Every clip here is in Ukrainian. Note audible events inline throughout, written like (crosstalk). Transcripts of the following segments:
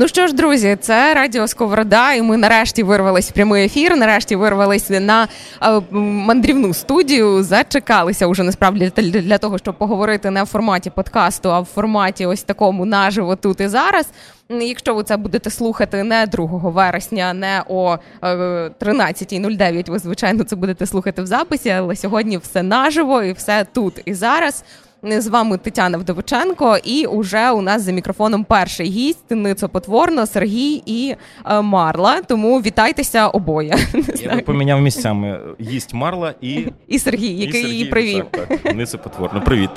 Ну що ж, друзі, це Радіо Сковорода, і ми нарешті вирвались в прямий ефір. Нарешті вирвались на е, мандрівну студію. Зачекалися уже насправді для того, щоб поговорити не в форматі подкасту, а в форматі ось такому наживо тут і зараз. Якщо ви це будете слухати не 2 вересня, не о 13.09, е, ви звичайно це будете слухати в записі, але сьогодні все наживо і все тут і зараз. З вами Тетяна Вдовиченко, і уже у нас за мікрофоном перший гість Ницопотворно, Сергій і е, Марла. Тому вітайтеся обоє. (laughs) Я би поміняв місцями гість Марла і і Сергій, який її привів. Так, так. Ницопотворно. Привіт.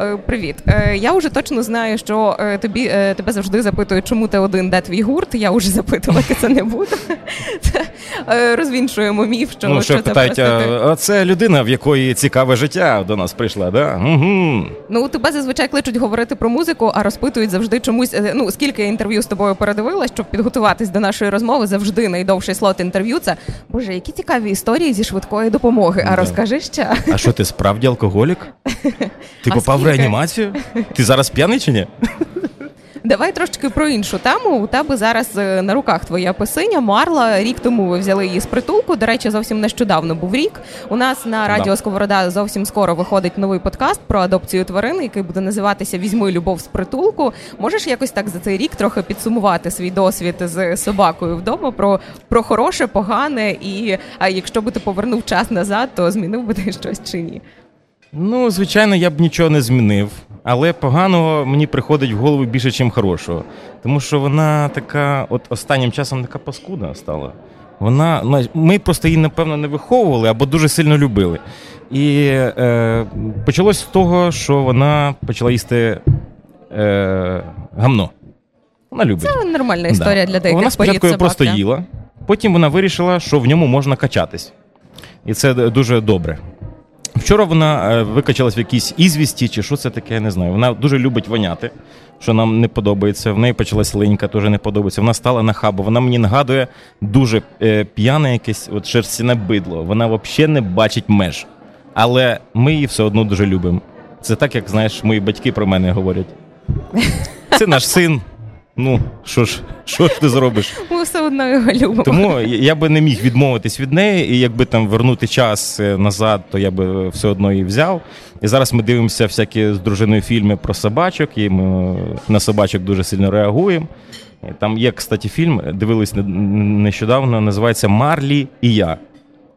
Е, привіт. Е, я вже точно знаю, що е, тобі тебе завжди запитують, чому ти один, де твій гурт. Я вже запитувати це не буду. Це розвіншуємо міф, що ну, що це питають, просто а це людина, в якої цікаве життя до нас прийшла, да? Угу. Ну тебе зазвичай кличуть говорити про музику, а розпитують завжди чомусь. Ну скільки я інтерв'ю з тобою передивилась, щоб підготуватись до нашої розмови, завжди найдовший слот інтерв'ю. Це боже, які цікаві історії зі швидкої допомоги. А да. розкажи ще. А що ти справді алкоголік? (laughs) Ти попав реанімацію? Ти зараз п'яний чи ні? Давай трошки про іншу тему. У тебе зараз е, на руках твоя писиня Марла. Рік тому ви взяли її з притулку. До речі, зовсім нещодавно був рік. У нас на радіо Сковорода зовсім скоро виходить новий подкаст про адопцію тварин, який буде називатися Візьми любов з притулку. Можеш якось так за цей рік трохи підсумувати свій досвід з собакою вдома про про хороше, погане, і а якщо би ти повернув час назад, то змінив би ти щось чи ні? Ну, звичайно, я б нічого не змінив, але поганого мені приходить в голову більше, ніж хорошого. Тому що вона така, от останнім часом така паскуда стала. Вона ми просто її, напевно, не виховували або дуже сильно любили. І е, почалось з того, що вона почала їсти е, гамно. Вона любить. Це нормальна історія да. для деяких Вона спочатку собак, просто їла, потім вона вирішила, що в ньому можна качатись. І це дуже добре. Вчора вона е, викачалась в якійсь ізвісті, чи що це таке, я не знаю. Вона дуже любить воняти, що нам не подобається. В неї почалась линька, теж не подобається. Вона стала на хабу. Вона мені нагадує дуже е, п'яне якесь от шерстяне бидло. Вона взагалі не бачить меж. Але ми її все одно дуже любимо. Це так, як знаєш, мої батьки про мене говорять. Це наш син. Ну, що ж що ж ти зробиш? Ми все одно його любимо. Тому я би не міг відмовитись від неї, і якби там вернути час е, назад, то я би все одно її взяв. І зараз ми дивимося всякі з дружиною фільми про собачок, і ми на собачок дуже сильно реагуємо. Там є, кстати, фільм, дивились нещодавно, називається Марлі і я.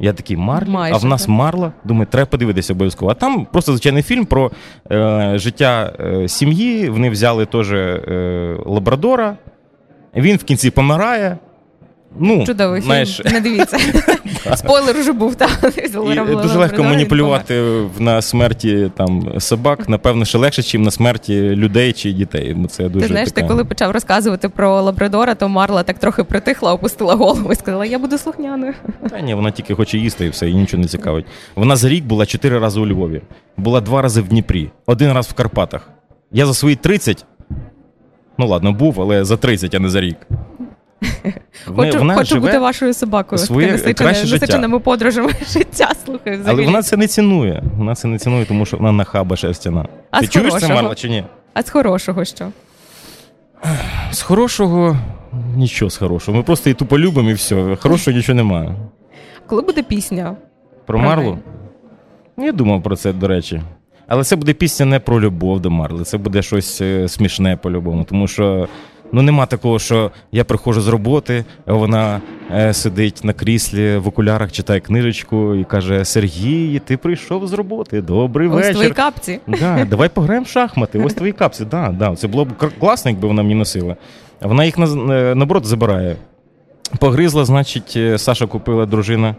Я такий Марлі, Майже, а в нас так. Марла. Думаю, треба подивитися обов'язково. А там просто звичайний фільм про е, життя е, сім'ї. Вони взяли теж е, лабрадора. Він в кінці помирає. Ну, Чудовий знаєш... фільм, не дивіться. (laughs) (laughs) Спойлер вже був там. Дуже легко маніпулювати на смерті там собак, напевно, ще легше, ніж на смерті людей чи дітей. Це дуже Ти знаєш, ти коли почав розказувати про Лабрадора, то Марла так трохи притихла, опустила голову і сказала, я буду слухняною. Та ні, вона тільки хоче їсти і все, і нічого не цікавить. Вона за рік була чотири рази у Львові, була два рази в Дніпрі, один раз в Карпатах. Я за свої 30, ну ладно, був, але за 30, а не за рік. Хочу вона хочу бути вашою собакою. Своє краще насиченими подорожами (laughs) життя. Слухай, взагалі. Але вона це не цінує. Вона це не цінує, тому що вона нахаба шерстяна. А Ти чуєш це, Марла, чи ні? А з хорошого що? З хорошого нічого з хорошого. Ми просто її тупо любимо і все. Хорошого нічого немає. Коли буде пісня? Про Марлу? Я думав про це, до речі. Але це буде пісня не про любов до Марли, це буде щось е, смішне по-любому. Тому що Ну нема такого, що я приходжу з роботи, вона е, сидить на кріслі в окулярах, читає книжечку і каже: Сергій, ти прийшов з роботи. Добрий Ось вечір. твої капці. Да, Давай пограємо в шахмати. Ось твої капці. Да, да, Це було б класно, якби вона мені носила. Вона їх е, наоборот забирає. Погризла, значить, е, Саша купила дружина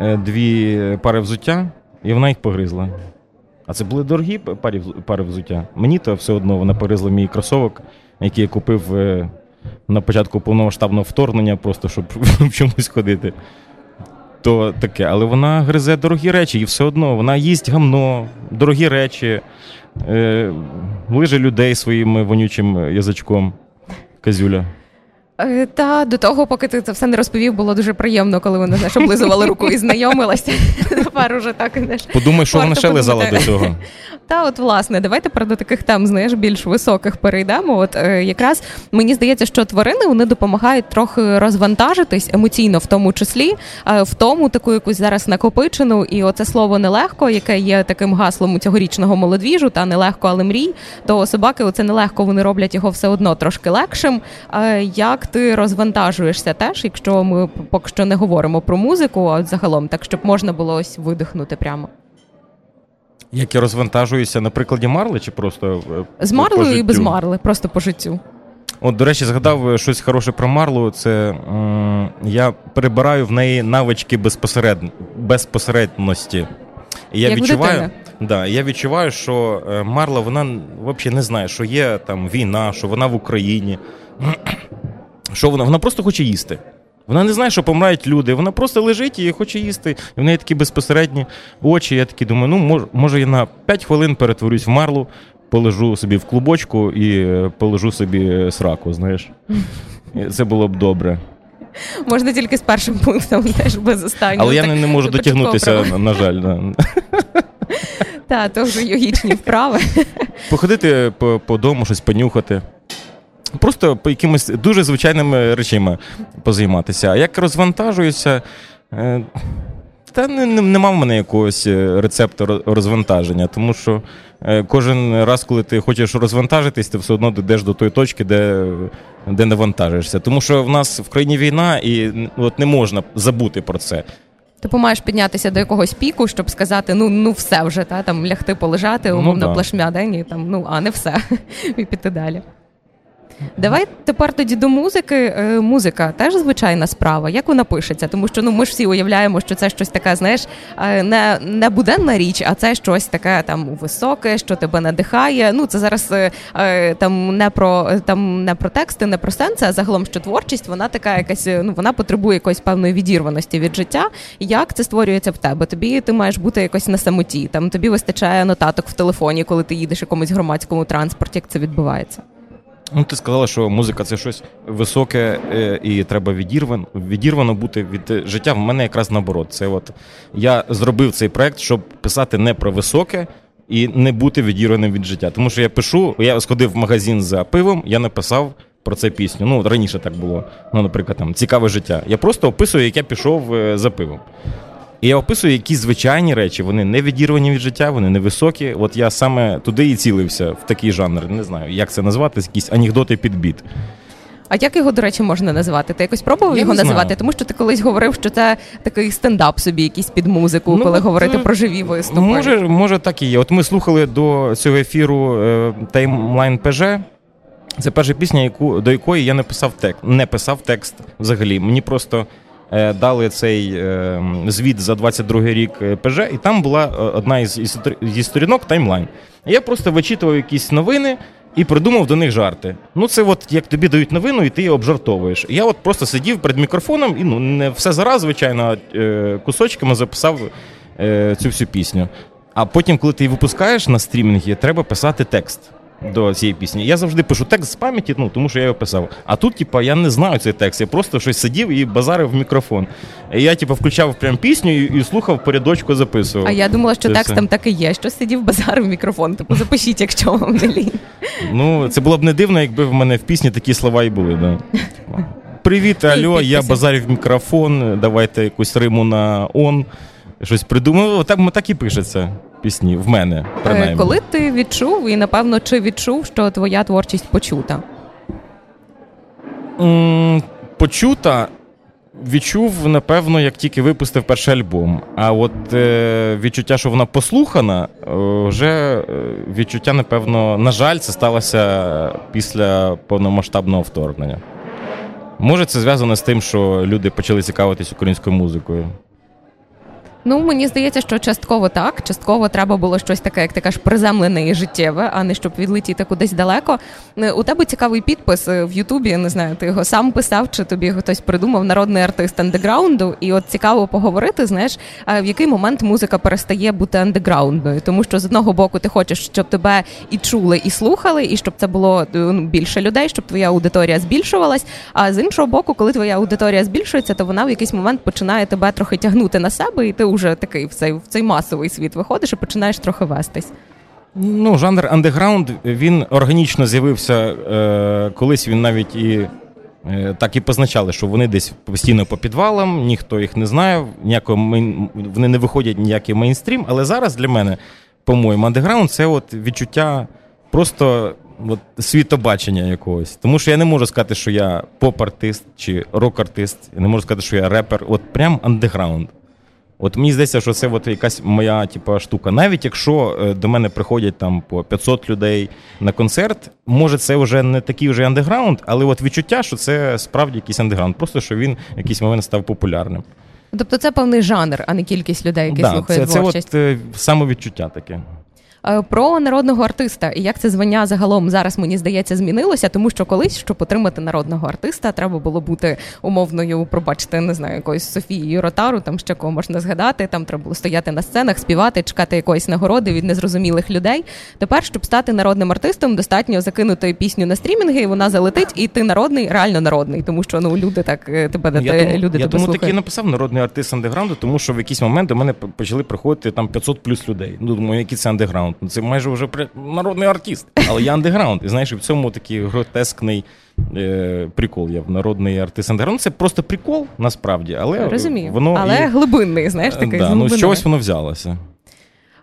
е, дві пари взуття, і вона їх погризла. А це були дорогі пари пари взуття. Мені то все одно вона погризла мій кросовок який я купив е, на початку повномасштабного вторгнення, просто щоб (laughs) в чомусь ходити. То таке, але вона гризе дорогі речі, і все одно вона їсть гамно, дорогі речі, е, лиже людей своїм вонючим язичком. Казюля. Е, та до того, поки ти це все не розповів, було дуже приємно, коли вони знаєш, облизували руку і знайомилася. (laughs) Тепер уже так знаєш, Подумай, що вона ще лизала до цього. (laughs) Та, от, власне, давайте про до таких тем, знаєш, більш високих перейдемо. От е, якраз мені здається, що тварини вони допомагають трохи розвантажитись емоційно, в тому числі, е, в тому таку якусь зараз накопичену, і оце слово нелегко, яке є таким гаслом у цьогорічного молодвіжу, та нелегко, але мрій. То собаки, оце нелегко, вони роблять його все одно трошки легшим. Е, як ти розвантажуєшся теж, якщо ми поки що не говоримо про музику, а загалом, так щоб можна було ось видихнути прямо. Як я розвантажуюся на прикладі Марли чи просто з Марлею і без Марли, просто по життю. От, до речі, згадав е, щось хороше про Марлу. Це м- я перебираю в неї навички безпосеред... безпосередності. І я Як відчуваю, да, я відчуваю, що е, Марла вона взагалі не знає, що є там війна, що вона в Україні. Що вона? Вона просто хоче їсти. Вона не знає, що помирають люди. Вона просто лежить і хоче їсти. І в неї такі безпосередні очі. Я такий думаю, ну може, я на 5 хвилин перетворюсь в марлу, полежу собі в клубочку і е, полежу собі сраку, знаєш. Це було б добре. Можна тільки з першим пунктом, теж без останнього. Але я не, не можу дотягнутися, на, жаль. Да. Так, то вже йогічні вправи. Походити по, по дому, щось понюхати. Просто по якимось дуже звичайними речами позайматися. А як розвантажуюся, е, та не, нема в мене якогось е, рецепту розвантаження, тому що е, кожен раз, коли ти хочеш розвантажитись, ти все одно дійдеш до тої точки, де де не вантажишся. Тому що в нас в країні війна, і от не можна забути про це. Ти маєш піднятися до якогось піку, щоб сказати, ну ну все вже, та там лягти полежати, ну умовно ну, да. плашмя день, і там ну а не все, (laughs) і піти далі. Давай тепер тоді до музики. Е, музика теж звичайна справа. Як вона пишеться? Тому що ну ми ж всі уявляємо, що це щось таке, знаєш, е, не не буденна річ, а це щось таке там високе, що тебе надихає. Ну це зараз е, там не про там не про тексти, не про сенси, а загалом що творчість, вона така якась, ну вона потребує якоїсь певної відірваності від життя. Як це створюється в тебе? Тобі ти маєш бути якось на самоті. Там тобі вистачає нотаток в телефоні, коли ти їдеш якомусь громадському транспорті. Як це відбувається? Ну, ти сказала, що музика це щось високе е, і треба відірвано відірвано бути від життя. В мене якраз наоборот. Це от я зробив цей проект, щоб писати не про високе і не бути відірваним від життя. Тому що я пишу, я сходив в магазин за пивом, я написав про це пісню. Ну, раніше так було. Ну, наприклад, там цікаве життя. Я просто описую, як я пішов е, за пивом. І я описую якісь звичайні речі, вони не відірвані від життя, вони невисокі. От я саме туди і цілився в такий жанр. Не знаю, як це назвати, якісь анекдоти під біт. А як його, до речі, можна назвати? Ти якось пробував я його називати? Знаю. Тому що ти колись говорив, що це такий стендап собі, якийсь під музику, ну, коли говорити про живі виступи. Може, може, так і є. От ми слухали до цього ефіру Таймлайн ПЖ. Це перша пісня, яку до якої я не писав текст. Не писав текст взагалі. Мені просто. Е, дали цей е, звіт за 22-й рік е, ПЖ, і там була одна із сторінок таймлайн. Я просто вичитував якісь новини. І придумав до них жарти. Ну, це от як тобі дають новину, і ти її обжартовуєш. Я от просто сидів перед мікрофоном і ну не все зараз, звичайно, кусочками записав цю всю пісню. А потім, коли ти її випускаєш на стрімінгі, треба писати текст до цієї пісні. Я завжди пишу текст з пам'яті, ну тому що я його писав. А тут, типа, я не знаю цей текст. Я просто щось сидів і базарив в мікрофон. І Я, типу, включав прям пісню і, і слухав порядочку, записував. А я думала, що текст там так і є. Що сидів базарив в мікрофон. Типу запишіть, якщо вам не лінь. Ну, це було б не дивно, якби в мене в пісні такі слова і були. Да. (laughs) Привіт, алло, я базарів мікрофон. Давайте якусь риму на он. Щось придумав. Так так і пишеться пісні в мене. Е, принаймні. Коли ти відчув, і напевно, чи відчув, що твоя творчість почута? М, почута. Відчув, напевно, як тільки випустив перший альбом. А от е, відчуття, що вона послухана, е, вже е, відчуття, напевно, на жаль, це сталося після повномасштабного вторгнення. Може, це зв'язано з тим, що люди почали цікавитись українською музикою. Ну, мені здається, що частково так. Частково треба було щось таке, як ти кажеш, приземлене і життєве, а не щоб відлетіти кудись далеко. Е, у тебе цікавий підпис е, в Ютубі. Не знаю, ти його сам писав, чи тобі хтось придумав народний артист андеграунду. І от цікаво поговорити, знаєш, в який момент музика перестає бути андеграундною, тому що з одного боку ти хочеш, щоб тебе і чули, і слухали, і щоб це було е, ну, більше людей, щоб твоя аудиторія збільшувалась. А з іншого боку, коли твоя аудиторія збільшується, то вона в якийсь момент починає тебе трохи тягнути на себе, і ти вже такий в цей в цей масовий світ виходиш і починаєш трохи вестись. Ну, жанр андеграунд він органічно з'явився е, колись. Він навіть і е, так і позначали, що вони десь постійно по підвалам, ніхто їх не знає, ніякого мейн, вони не виходять ніякий мейнстрім. Але зараз для мене, по-моєму, андеграунд це от відчуття просто от, світобачення якогось. Тому що я не можу сказати, що я поп-артист чи рок-артист. Я не можу сказати, що я репер. От прям андеграунд. От мені здається, що це от якась моя типу, штука. Навіть якщо е, до мене приходять там по 500 людей на концерт, може це вже не такий вже андеграунд, але от відчуття, що це справді якийсь андеграунд, просто що він в якийсь момент став популярним. Тобто це певний жанр, а не кількість людей, які да, слухають це, творчість. Це от е, самовідчуття таке. Е, про народного артиста і як це звання загалом зараз мені здається змінилося, тому що колись, щоб отримати народного артиста, треба було бути умовною, пробачте, не знаю, якоюсь Софією Ротару, там ще кого можна згадати. Там треба було стояти на сценах, співати, чекати якоїсь нагороди від незрозумілих людей. Тепер, щоб стати народним артистом, достатньо закинути пісню на стрімінги, і вона залетить, і ти народний, реально народний, тому що ну люди так е, тебе я те, люди я тому таки написав народний артист андеграунду, тому що в якийсь момент до мене почали приходити там 500 плюс людей. Ну думаю, який це андеграунд. Ну, це майже вже народний артист, але я андеграунд. І знаєш, в цьому такий гротескний е, прикол. Я в народний артист андеграунд. Це просто прикол, насправді, але Розумію. воно але і... глибинний, знаєш, такий да, ну, з чогось воно взялося.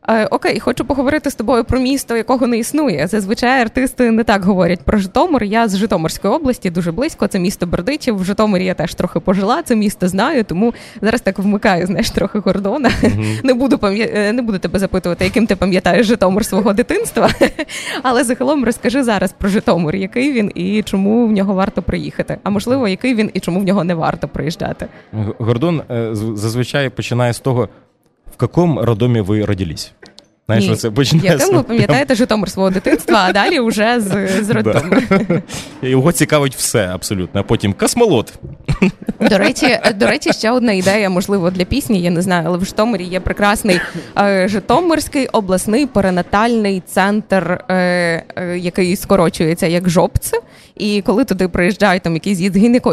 Е, окей, хочу поговорити з тобою про місто, якого не існує. Зазвичай артисти не так говорять про Житомир. Я з Житомирської області дуже близько. Це місто Бердичів. В Житомирі я теж трохи пожила. Це місто знаю, тому зараз так вмикаю, знаєш, трохи кордона. Mm-hmm. (laughs) Не буду пам'я... Е, не буду тебе запитувати, яким ти пам'ятаєш Житомир свого дитинства. (laughs) Але загалом розкажи зараз про Житомир, який він і чому в нього варто приїхати. А можливо, який він і чому в нього не варто приїжджати. Гордон е, зазвичай починає з того в каком роддомі вы родились? Знаєш, Ні. це починає Яким ви пам'ятаєте Житомир свого дитинства, а далі вже з з (laughs) роддому. (laughs) Його цікавить все абсолютно. А потім космолот. (laughs) До речі, до речі, ще одна ідея, можливо, для пісні, я не знаю, але в Житомирі є прекрасний е, Житомирський обласний перинатальний центр, е, е, який скорочується як жопце. І коли туди приїжджають там якісь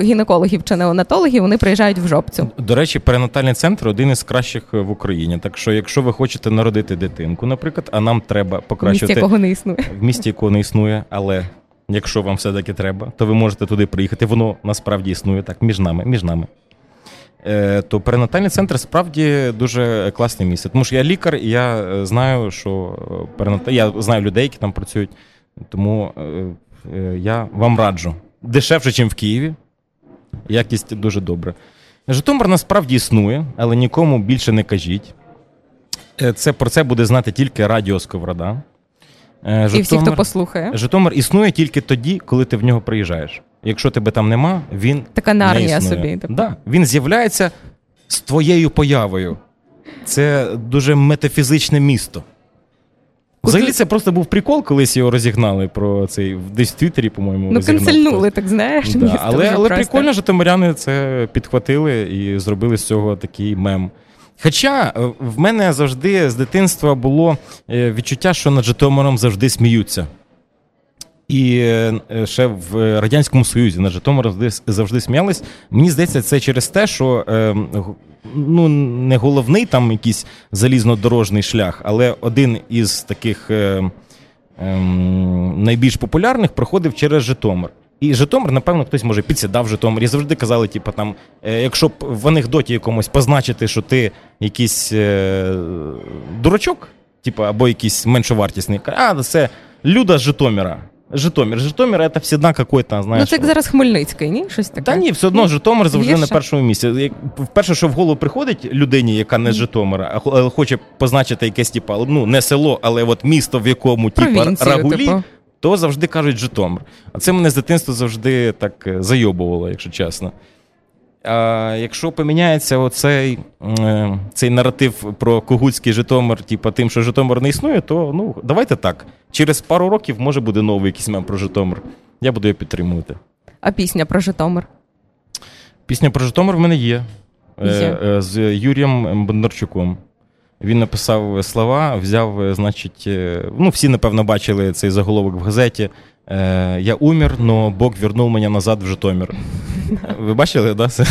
гінекологів чи неонатологів, вони приїжджають в жопцю. До речі, перинатальний центр один із кращих в Україні. Так що, якщо ви хочете народити дитинку, наприклад, а нам треба покращити в місті, якого не існує в місті, якого не існує, але якщо вам все-таки треба, то ви можете туди приїхати. Воно насправді існує так між нами, між нами. Е, то перинатальний центр справді дуже класне місце. Тому що я лікар, і я е, знаю, що е, перинат... я знаю людей, які там працюють, тому я вам раджу. Дешевше, ніж в Києві. Якість дуже добра. Житомир насправді існує, але нікому більше не кажіть. Це Про це буде знати тільки Радіо Сковорода. Житомир, І всі, хто послухає. Житомир існує тільки тоді, коли ти в нього приїжджаєш. Якщо тебе там нема, він така нарнія собі. Типу. Да, Він з'являється з твоєю появою. Це дуже метафізичне місто. Взагалі, це просто був прикол, колись його розігнали про цей десь в Твіттері, по-моєму. Ну, канцельнули, так знаєш. Да, місто Але але прикольно, що Тимиряни це підхватили і зробили з цього такий мем. Хоча е, в мене завжди з дитинства було е, відчуття, що над Житомиром завжди сміються. І е, ще в Радянському Союзі над Житомиром завжди, сміялись. Мені здається, це через те, що ну, не головний там якийсь залізнодорожний шлях, але один із таких ем, найбільш популярних проходив через Житомир. І Житомир, напевно, хтось може підсідав Житомир. І завжди казали, типу, там, е, якщо б в анекдоті якомусь позначити, що ти якийсь е, дурачок, типу, або якийсь меншовартісний, а це Люда з Житомира. Житомир. Житомир це завжди какой-то, знаєш. Ну, це як зараз Хмельницький, ні? Щось таке? Та ні, все одно Житомир завжди Гірше? на першому місці. Перше, що в голову приходить людині, яка не з Житомира, а хоче позначити якесь, типу, ну, не село, але от місто, в якому типу, рагулі. Типу то завжди кажуть Житомир. А це мене з дитинства завжди так е, зайобувало, якщо чесно. А Якщо поміняється оцей е, цей наратив про Когутський Житомир, типу тим, що Житомир не існує, то ну давайте так. Через пару років може буде новий якийсь мем про Житомир. Я буду його підтримувати. А пісня про Житомир? Пісня про Житомир в мене є, є. Е, з Юрієм Бондарчуком. Він написав слова, взяв, значить, ну всі, напевно, бачили цей заголовок в газеті. Я умер, но Бог вернув мене назад в Житомир. (laughs) Ви бачили, да? Це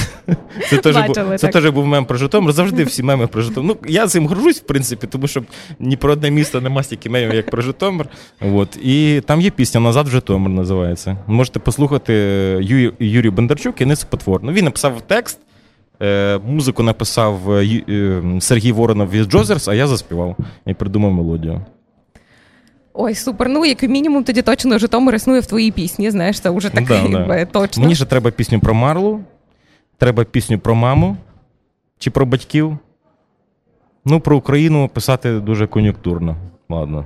це теж був, це теж був мем про Житомир. Завжди всі меми про Житомир. Ну, Я цим горжусь, в принципі, тому що ні про одне місто нема стільки мемів, як про Житомир. От. І там є пісня Назад в Житомир називається. Можете послухати Ю, Юрій Бондарчук і Низ Потвор. Ну, Він написав текст. Е, музику написав е, е, Сергій Воронов від Джозерс, а я заспівав і придумав мелодію. Ой, супер. Ну, як мінімум, тоді точно Житомир існує в твоїй пісні. Знаєш, це вже таке да, да. точно. Мені ще треба пісню про Марлу, треба пісню про маму чи про батьків. Ну, про Україну писати дуже кон'юнктурно. Ладно.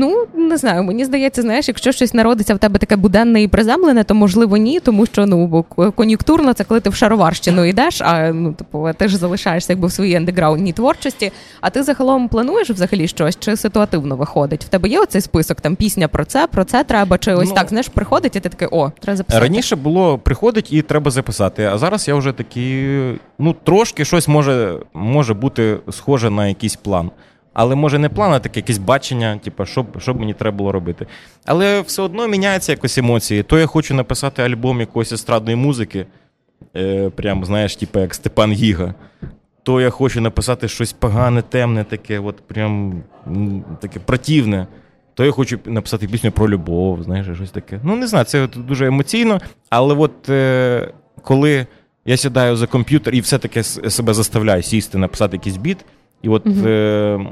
Ну, не знаю, мені здається, знаєш, якщо щось народиться в тебе таке буденне і приземлене, то можливо ні, тому що ну кон'юнктурно це коли ти в шароварщину йдеш, а ну типу ти ж залишаєшся якби в своїй андеграундній творчості. А ти загалом плануєш взагалі щось чи ситуативно виходить? В тебе є оцей список, там пісня про це, про це треба, чи ось ну, так знаєш, приходить, і ти такий о, треба записати. Раніше було приходить і треба записати. А зараз я вже такий, ну трошки щось може, може бути схоже на якийсь план. Але може не план, а таке якесь бачення, типу, що що мені треба було робити. Але все одно міняються якось емоції. То я хочу написати альбом якоїсь естрадної музики, е, прям, знаєш, типу, як Степан Гіга. То я хочу написати щось погане, темне, таке, от прям таке противне. То я хочу написати пісню про любов, знаєш, щось таке. Ну, не знаю, це дуже емоційно. Але от е, коли я сідаю за комп'ютер і все-таки себе заставляю сісти, написати якийсь біт. І от угу. е,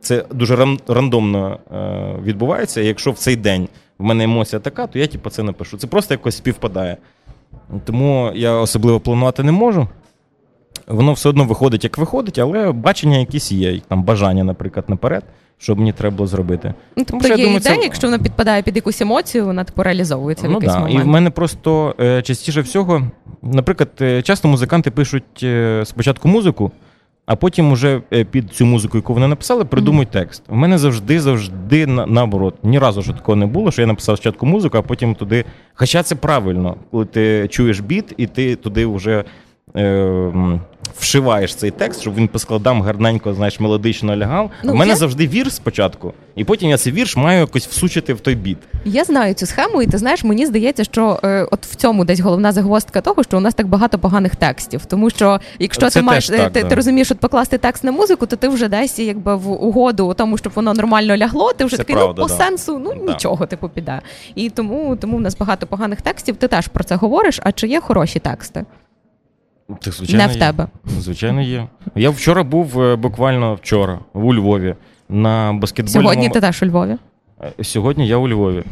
це дуже рандомно е, відбувається. І якщо в цей день в мене емоція така, то я типу, це напишу. Це просто якось співпадає. Тому я особливо планувати не можу. Воно все одно виходить, як виходить, але бачення якісь є, там бажання, наприклад, наперед, що мені треба було зробити. Ну, Тобто є думаю, ідея, це... якщо вона підпадає під якусь емоцію, вона типу реалізовується. Ну, в якийсь да. момент. І в мене просто е, частіше всього, наприклад, е, часто музиканти пишуть е, спочатку музику а потім уже е, під цю музику, яку вони написали, придумують текст. У мене завжди, завжди наоборот. Ні разу ж такого не було, що я написав спочатку музику, а потім туди. Хоча це правильно, коли ти чуєш біт, і ти туди вже е, вшиваєш цей текст, щоб він по складам гарненько, знаєш, мелодично лягав. Ну, У мене я... завжди вірш спочатку, і потім я цей вірш маю якось всучити в той біт. Я знаю цю схему, і ти знаєш, мені здається, що е, от в цьому десь головна загвоздка того, що у нас так багато поганих текстів. Тому що якщо Це ти маєш так, ти, да. ти розумієш, от покласти текст на музику, то ти вже десь якби в угоду тому, щоб воно нормально лягло. Ти вже Це такий ну, правда, ну по да. сенсу, ну да. нічого типу піде. І тому тому в нас багато поганих текстів. Ти теж про це говориш. А чи є хороші тексти? Так, звичайно, Не в тебе. Є. Звичайно, є. Я вчора був е, буквально вчора у Львові на баскетбольному... Сьогодні ти теж у Львові? Е, сьогодні я у Львові.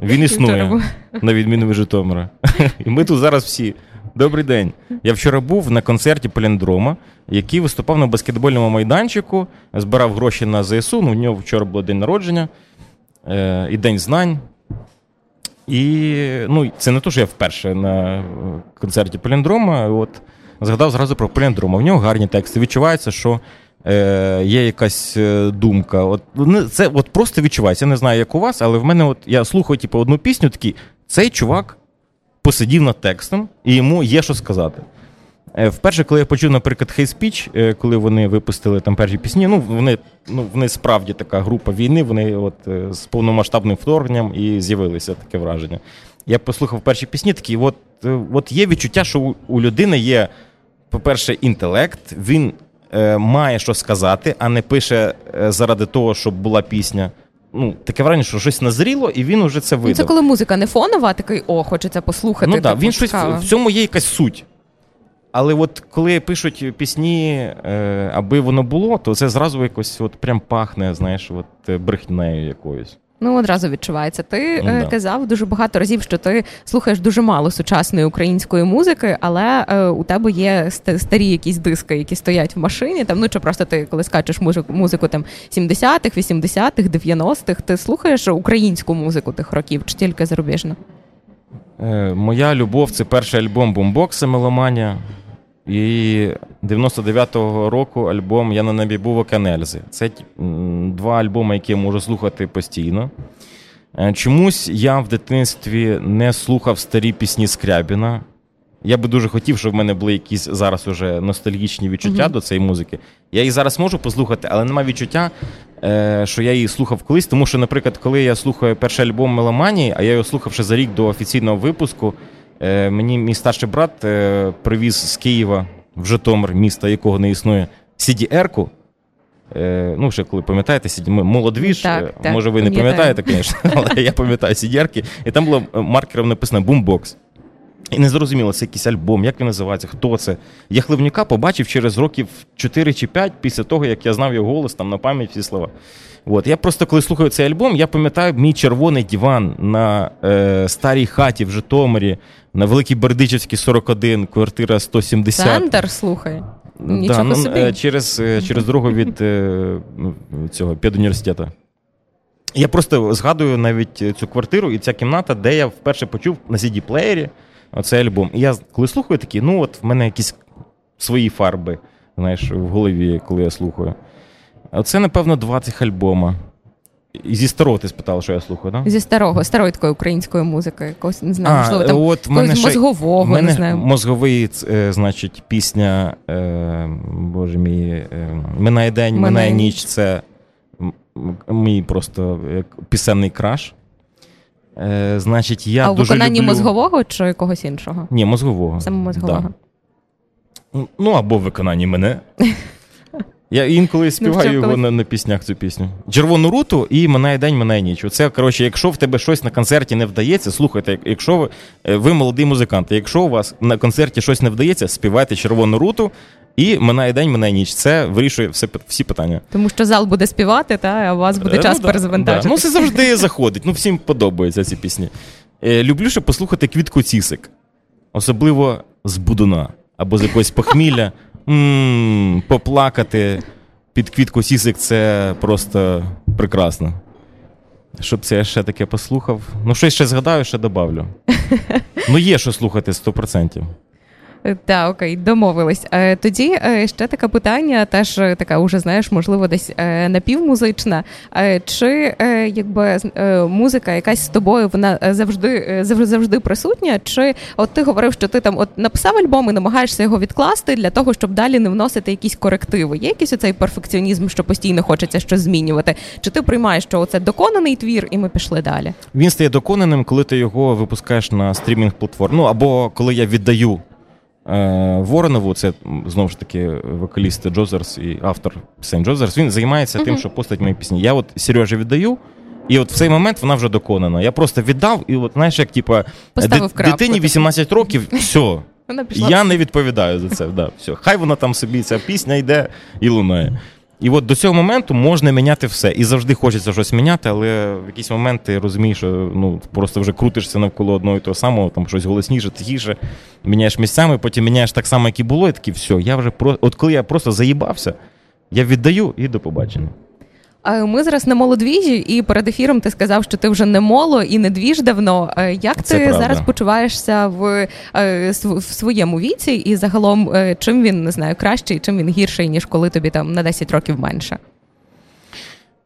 Він існує, на відміну від Житомира. (laughs) І ми тут зараз всі. Добрий день. Я вчора був на концерті Поліндрома, який виступав на баскетбольному майданчику, збирав гроші на ЗСУ. Ну, у нього вчора був день народження е, і День знань. І ну, це не то, що я вперше на концерті Поліндрома. От згадав зразу про Поліндрома. В нього гарні тексти. Відчувається, що е, є якась е, думка. От Це от просто відчувається. Я не знаю, як у вас, але в мене от я слухаю типу, одну пісню, такий цей чувак посидів над текстом, і йому є що сказати. Е, вперше, коли я почув, наприклад, Hate Speech, е, коли вони випустили там перші пісні, ну вони ну, вони справді така група війни, вони от е, з повномасштабним вторгненням і з'явилися таке враження. Я послухав перші пісні, такі, от от є відчуття, що у людини є, по-перше, інтелект, він е, має що сказати, а не пише заради того, щоб була пісня. Ну, таке враження, що щось назріло, і він уже це видав. Ну, Це коли музика не фонова, а такий о, хочеться послухати. Ну так, він щось в цьому є якась суть. Але от коли пишуть пісні, е, аби воно було, то це зразу якось от прям пахне, знаєш, от е, брехнею якоюсь. Ну, одразу відчувається. Ти ну, да. казав дуже багато разів, що ти слухаєш дуже мало сучасної української музики, але е, у тебе є старі якісь диски, які стоять в машині. Там ну чи просто ти коли скачеш музику, музику там 70-х, 80-х, 90-х, ти слухаєш українську музику тих років чи тільки зарубіжну? Е, Моя любов це перший альбом бомбокса Меломанія. І 99-го року альбом Я на небі був Канельзи. Це два альбоми, які я можу слухати постійно. Е, Чомусь я в дитинстві не слухав старі пісні Скрябіна. Я би дуже хотів, щоб в мене були якісь зараз уже ностальгічні відчуття Мгм. до цієї музики. Я її зараз можу послухати, але немає відчуття, е, що я її слухав колись. Тому що, наприклад, коли я слухаю перший альбом Меломанії, а я його слухав ще за рік до офіційного випуску, е, мені мій старший брат е, привіз з Києва в Житомир, міста якого не існує, CDR-ку. Е, ну, ще коли пам'ятаєте, ми молодвіж, Так, е, так, може ви не пам'ятаєте, звісно, (laughs) але я пам'ятаю CDR-ки, і там було е, маркером написано Boombox. І не зрозуміло, це якийсь альбом, як він називається, хто це. Я Хливнюка побачив через років 4 чи 5 після того, як я знав його голос там на пам'ять всі слова. От. Я просто коли слухаю цей альбом, я пам'ятаю мій червоний диван на е, старій хаті в Житомирі, на Великій Бердичівській 41, квартира 170. Центр, слухай. Нічого ну, собі. е, через, е, через дорогу від е, ну, цього педуніверситету. Я просто згадую навіть цю квартиру і ця кімната, де я вперше почув на CD-плеєрі оцей альбом. І я коли слухаю такий, ну от в мене якісь свої фарби, знаєш, в голові, коли я слухаю. Оце, напевно, два цих альбома. І зі старого ти спитала, що я слухаю, так? Да? Зі старого, старої такої української музики, якогось, не знаю, можливо, там от мене ще- мозгового, мене не знаю. мозговий, е, значить, пісня, е, боже мій, е, Минає день, «Минає ніч». Це мій просто е, пісенний краш. Е, значить, я а у дуже виконанні люблю... мозгового чи когось іншого? Ні, мозгового. Саме мозгового. Да. Ну, або в виконанні мене. (laughs) Я інколи співаю його на, на піснях цю пісню. Червону руту і минає день, минає ніч. Оце, коротше, якщо в тебе щось на концерті не вдається, слухайте, якщо ви, е, ви молодий музикант, якщо у вас на концерті щось не вдається, співайте червону руту і минає день, минає ніч. Це вирішує все, всі питання. Тому що зал буде співати, та, а у вас буде Е, час ну, да, перезавантажити. Да. Ну, це завжди заходить. Ну, всім подобаються ці пісні. Е, люблю ще послухати квітку цісик, особливо з будуна або з якогось похмілля. Поплакати під квітку цісик це просто прекрасно. Щоб це я ще таке послухав. Ну, щось ще згадаю, ще добавлю. Ну, є що слухати 100%. Так, окей, домовились. Е, Тоді е, ще таке питання, теж е, така, уже знаєш, можливо, десь е, напівмузична. Е, Чи е, якби е, музика якась з тобою вона е, завжди е, завжди присутня? Чи от ти говорив, що ти там от написав альбом і намагаєшся його відкласти для того, щоб далі не вносити якісь корективи? Є якийсь оцей перфекціонізм, що постійно хочеться щось змінювати? Чи ти приймаєш, що це доконаний твір, і ми пішли далі? Він стає доконаним, коли ти його випускаєш на стрімінг платформ. Ну або коли я віддаю е, Воронову, це знову ж таки вокаліст Джозерс і автор пісень Джозерс. Він займається тим, що постать мої пісні. Я от Сережі віддаю. І от в цей момент вона вже доконана. Я просто віддав, і от знаєш, як типа ди- дитині 18 років, (laughs) все, Вона пішла. я не відповідаю за це. Да, все. Хай вона там собі ця пісня йде і лунає. І от до цього моменту можна міняти все. І завжди хочеться щось міняти, але в якийсь момент ти розумієш, що ну, просто вже крутишся навколо одного і того самого, там щось голосніше, тихіше, міняєш місцями, потім міняєш так само, як і було, і такі все, я вже про. От коли я просто заїбався, я віддаю і до побачення. Ми зараз на молодвіжі, і перед ефіром ти сказав, що ти вже не моло і не двіж давно. Як Це ти правда. зараз почуваєшся в, е, в своєму віці, і загалом е, чим він не знаю кращий, чим він гірший, ніж коли тобі там на 10 років менше?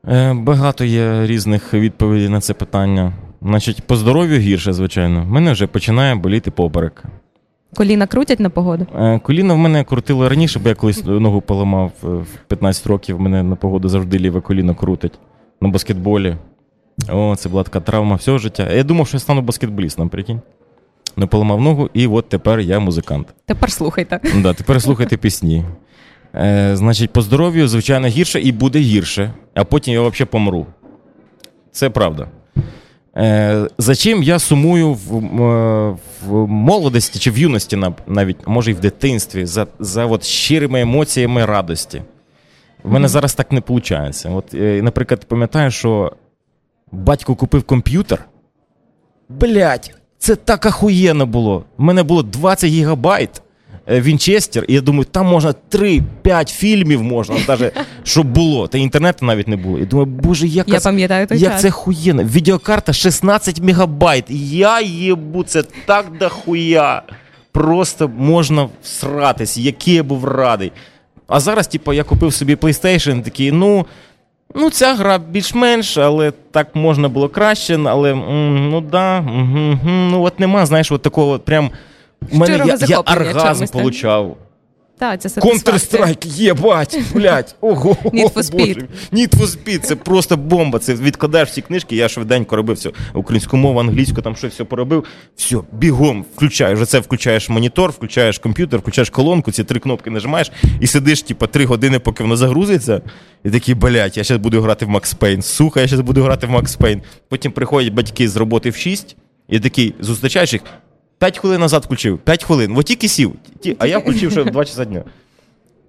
Е, багато є різних відповідей на це питання. Значить, по здоров'ю гірше, звичайно. В мене вже починає боліти поперек. Коліна крутять на погоду? Е, Коліно в мене крутило раніше, бо я колись ногу поламав е, в 15 років. Мене на погоду завжди ліве коліно крутить на баскетболі. О, це була така травма всього життя. Я думав, що я стану баскетболістом, прикинь. Не поламав ногу, і от тепер я музикант. Тепер слухайте. Да, тепер слухайте пісні. Е, значить, по здоров'ю, звичайно, гірше і буде гірше, а потім я взагалі помру. Це правда. Е, за чим я сумую в, е, в молодості чи в юності, навіть, може і в дитинстві, за, за от щирими емоціями радості. В мене Мгм. зараз так не виходить. От, е, наприклад, пам'ятаю, що батько купив комп'ютер. Блять, це так ахуєнно було. У мене було 20 гігабайт Вінчестер, і я думаю, там можна 3-5 фільмів можна, навіть, (laughs) щоб було. Та інтернету навіть не було. І думаю, боже, як, Я пам'ятаю той як час. це хуєнно. Відеокарта 16 мегабайт. Я їбу, це так дохуя. Просто можна всратись, який я був радий. А зараз, типу, я купив собі PlayStation, такий, ну. Ну, ця гра більш-менш, але так можна було краще, але ну да, угу, ну от нема, знаєш, от такого от прям. У мене я, я оргазм получав. Це. Counter-Strike, єбать, блядь, (laughs) ого, Need for Speed. Боже. Need for Speed, це просто бомба. Це відкладаєш всі книжки, я швиденько робив все. Українську мову, англійську, там щось все поробив. Все, бігом, включаєш. Оце включаєш монітор, включаєш комп'ютер, включаєш колонку, ці три кнопки нажимаєш і сидиш, типу, три години, поки воно загрузиться. І такий, блядь, я зараз буду грати в Max Payne. Сука, я зараз буду грати в Max Payne. Потім приходять батьки з роботи в 6, і такий, зустрічаєш їх. П'ять хвилин назад включив, п'ять хвилин. От тільки сів. Ті- А я включив ще в 2 часа дня.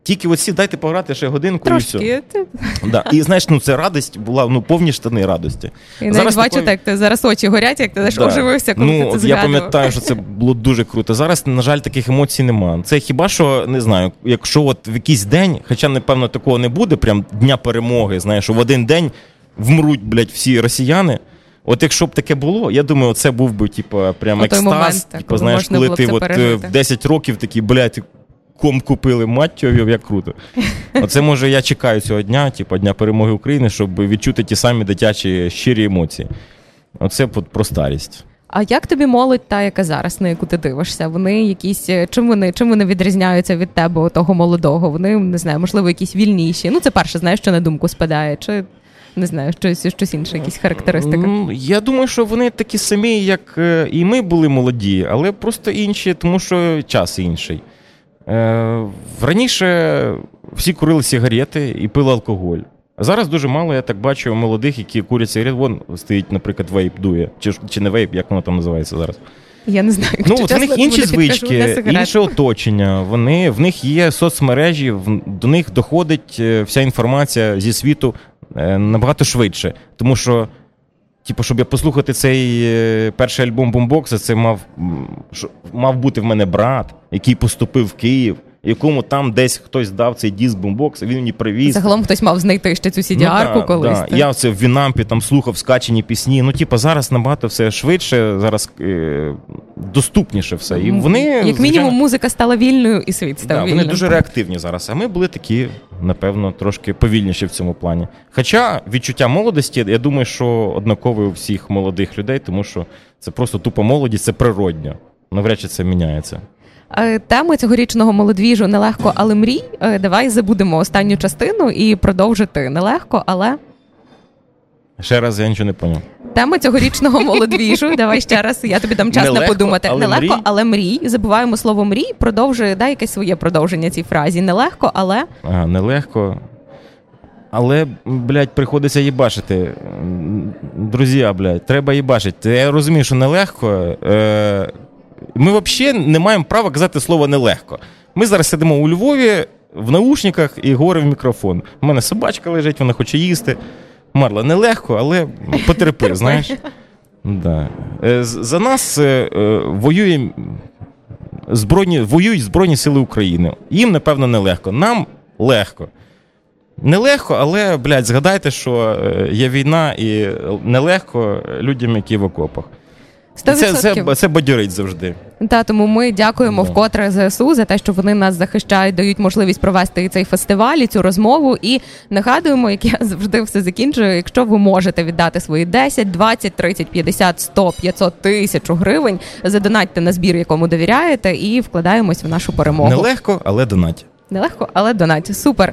Тільки от сів, дайте пограти ще годинку і все. Трошки. Ти- Да. І знаєш, ну це радість була ну, повні штани радості. І навіть бачу, так ти зараз очі горять, як ти знаєш, Да. оживився, коли ну, ти це от Я згадував. пам'ятаю, що це було дуже круто. Зараз, на жаль, таких емоцій нема. Це хіба що не знаю, якщо от в якийсь день, хоча, напевно, такого не буде, прям дня перемоги, знаєш, що в один день вмруть, блядь, всі росіяни. От якщо б таке було, я думаю, це був би, типу, прям Ну, екстаз. момент, так, типу, знаєш, коли ти от, е, пережити. в 10 років такий, блядь, ком купили мать як круто. (laughs) Оце може я чекаю цього дня, типу Дня перемоги України, щоб відчути ті самі дитячі щирі емоції. Оце от про старість. А як тобі молодь та, яка зараз, на яку ти дивишся? Вони якісь е, чим вони чим вони відрізняються від тебе, того молодого? Вони не знаю, можливо, якісь вільніші. Ну, це перше, знаєш, що на думку спадає, чи не знаю, щось, щось інше, якісь характеристики. Я думаю, що вони такі самі, як е, і ми були молоді, але просто інші, тому що час інший. Е, Раніше всі курили сигарети і пили алкоголь. А зараз дуже мало, я так бачу, молодих, які курять сигарети. Вон стоїть, наприклад, вейп дує. Чи, чи не вейп, як воно там називається зараз? Я не знаю. Ну, от в них інші звички, інше оточення. Вони, в них є соцмережі, в- до них доходить е, вся інформація зі світу набагато швидше. Тому що, типу, щоб я послухати цей е, перший альбом Бумбокса, це мав, мав бути в мене брат, який поступив в Київ, якому там десь хтось дав цей диск бумбокс, він мені привіз. Загалом хтось мав знайти ще цю CD-арку Ну, да, колись. Да. Я це в Вінампі там слухав скачені пісні. Ну, типу, зараз набагато все швидше, зараз е, доступніше все. І вони, Як звичайно, мінімум, музика стала вільною і світ став да, вільним. вони дуже реактивні зараз. А ми були такі, напевно, трошки повільніші в цьому плані. Хоча відчуття молодості, я думаю, що однакове у всіх молодих людей, тому що це просто тупо молодість, це природньо. Навряд чи це міняється. Е, Тему цьогорічного молодвіжу нелегко, але мрій. Е, Давай забудемо останню частину і продовжити нелегко, але Ще раз я нічого не поняв. тема цьогорічного молодвіжу. (laughs) Давай ще раз. Я тобі дам час на Нелегко, подумати. але нелегко, мрій? але мрій. Забуваємо слово мрій. Продовжує дай якесь своє продовження цій фразі. Нелегко, але А, нелегко. Але, блядь, приходиться їбашити. Друзі, блядь, треба їбашити. Я розумію, що нелегко. Е, ми взагалі не маємо права казати слово нелегко. Ми зараз сидимо у Львові в наушниках і говоримо в мікрофон. У мене собачка лежить, вона хоче їсти. Марла, нелегко, але потерпи, знаєш. Да. Е, За нас е, е, воює збройні, воюють Збройні Сили України. Їм, напевно, нелегко. Нам легко. Нелегко, але, блядь, згадайте, що є війна і нелегко людям, які в окопах. Це, 100%. це, це бадьорить завжди. Та тому ми дякуємо Да. вкотре ЗСУ за те, що вони нас захищають, дають можливість провести цей фестиваль, і цю розмову. І нагадуємо, як я завжди все закінчую. Якщо ви можете віддати свої 10, 20, 30, 50, 100, 500 тисяч гривень, задонатьте на збір, якому довіряєте, і вкладаємось в нашу перемогу. Нелегко, але донать. Нелегко, але донать. Супер.